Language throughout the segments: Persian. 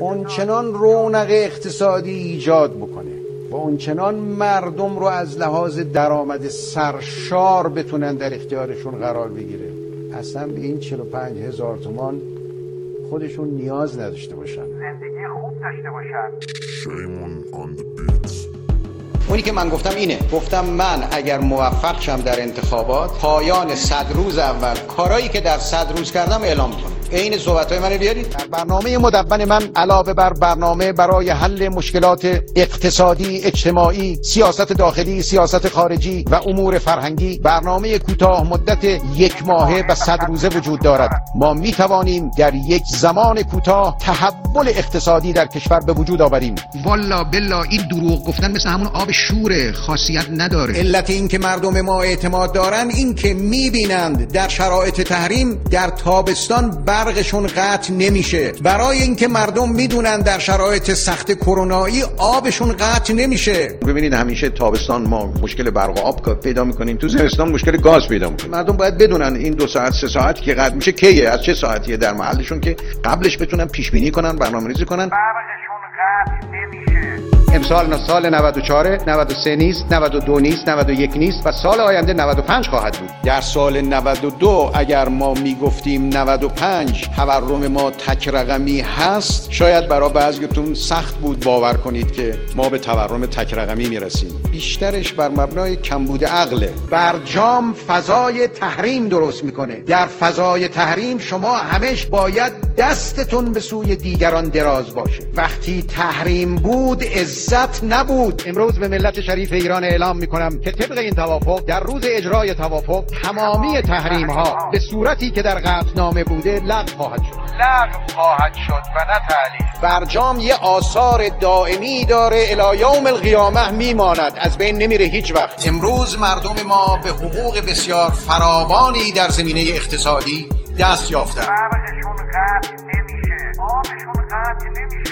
اونچنان رونق اقتصادی ایجاد بکنه و اونچنان مردم رو از لحاظ درآمد سرشار بتونن در اختیارشون قرار بگیره. اصلا به این 45 هزار تومان خودشون نیاز نداشته باشن. زندگی خوب داشته باشن. اونی که من گفتم اینه. گفتم من اگر موفق شم در انتخابات پایان صد روز اول کارایی که در صد روز کردم اعلام کنم. عین صحبت های من بیارید در برنامه مدون من علاوه بر برنامه برای حل مشکلات اقتصادی اجتماعی سیاست داخلی سیاست خارجی و امور فرهنگی برنامه کوتاه مدت یک ماهه و صد روزه وجود دارد. ما می توانیم در یک زمان کوتاه تحول اقتصادی در کشور به وجود آوریم. والا بلا این دروغ گفتن مثل همون آب شوره خاصیت نداره. علت این که مردم ما اعتماد دارن این که می‌بینند در شرایط تحریم در تابستان برقشون قطع نمیشه. برای اینکه مردم می‌دونن در شرایط سخت کرونایی آبشون قطع نمیشه. ببینید همیشه تابستان ما مشکل برق و آب پیدا می‌کنیم. تو زمستان مشکل گاز پیدا می‌کنیم. مردم باید بدونن این دو ساعت سه ساعتی که قطع میشه کیه از چه ساعتیه در محلشون که قبلش بتونن پیش بینی کنن برنامه‌ریزی کنن. برقشون قطع نمیشه. امسال سال 94 93 نیست 92 نیست 91 نیست و سال آینده 95 خواهد بود. در سال 92 اگر ما می‌گفتیم 95 تورم ما تک رقمی هست شاید برای بعضیتون سخت بود باور کنید که ما به تورم تک رقمی می‌رسیم. بیشترش بر مبنای کمبود عقله برجام فضای تحریم درست می‌کنه. در فضای تحریم شما همش باید دستتون به سوی دیگران دراز باشه. وقتی تحریم بود عزت نبود. امروز به ملت شریف ایران اعلام می‌کنم که طبق این توافق در روز اجرای توافق تمامی تحریم ها به صورتی که در قطعنامه بوده لغو خواهد شد. لغو خواهد شد و نه تعلیف برجام یه آثار دائمی داره الی یوم القیامه میماند. از بین نمیره هیچ وقت. امروز مردم ما به حقوق بسیار فراوانی در زمینه اقتصادی دست یافتن برقشون قطع نمیشه. آبشون قطع نمیشه.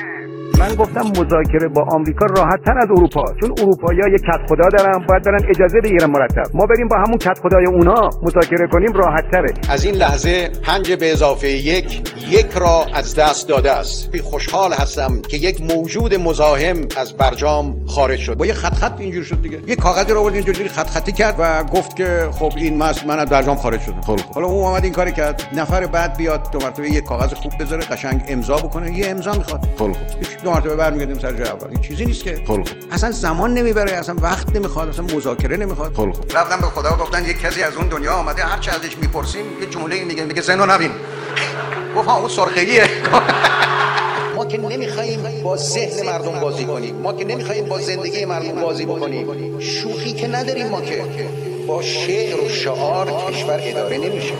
من گفتم مذاکره با آمریکا راحت تر از اروپا چون اروپایی‌ها یه کت خدا دارن باید برن اجازه بگیرن مرتب. ما بریم با همون کت خدای اونا مذاکره کنیم راحت تره. از این لحظه پنج به اضافه یک یک را از دست داده است. خوشحال هستم که یک موجود مزاحم از برجام خارج شد. با یه خط خط اینجور شد دیگه. یه کاغذی رو آورد اینجوری خط خطی کرد و گفت که خب این مس من از برجام خارج شدم خب حالا اون اومد این کاری کرد. نفر بعد بیاد دو مرتبه یه کاغذ خوب بذاره قشنگ امضا بکنه. یه امضا می‌خواد. خب. هیچ دو مرتبه برمیگردیم سر جای اول. این چیزی نیست که. خب اصلا زمان نمی‌بره اصلا وقت نمی‌خواد اصلا مذاکره نمی‌خواد. خب رفتم به خدا گفتن یک کسی از اون دنیا آمده هر چه ازش می‌پرسیم یه جمله میگه میگه زنو نبین. گفت ها اون سرخیه ما که نمی‌خوایم با ذهن مردم بازی کنیم. ما که نمی‌خوایم با زندگی مردم بازی بکنیم. شوخی که نداریم ما که. با شعر و شعار کشور اداره نمیشه.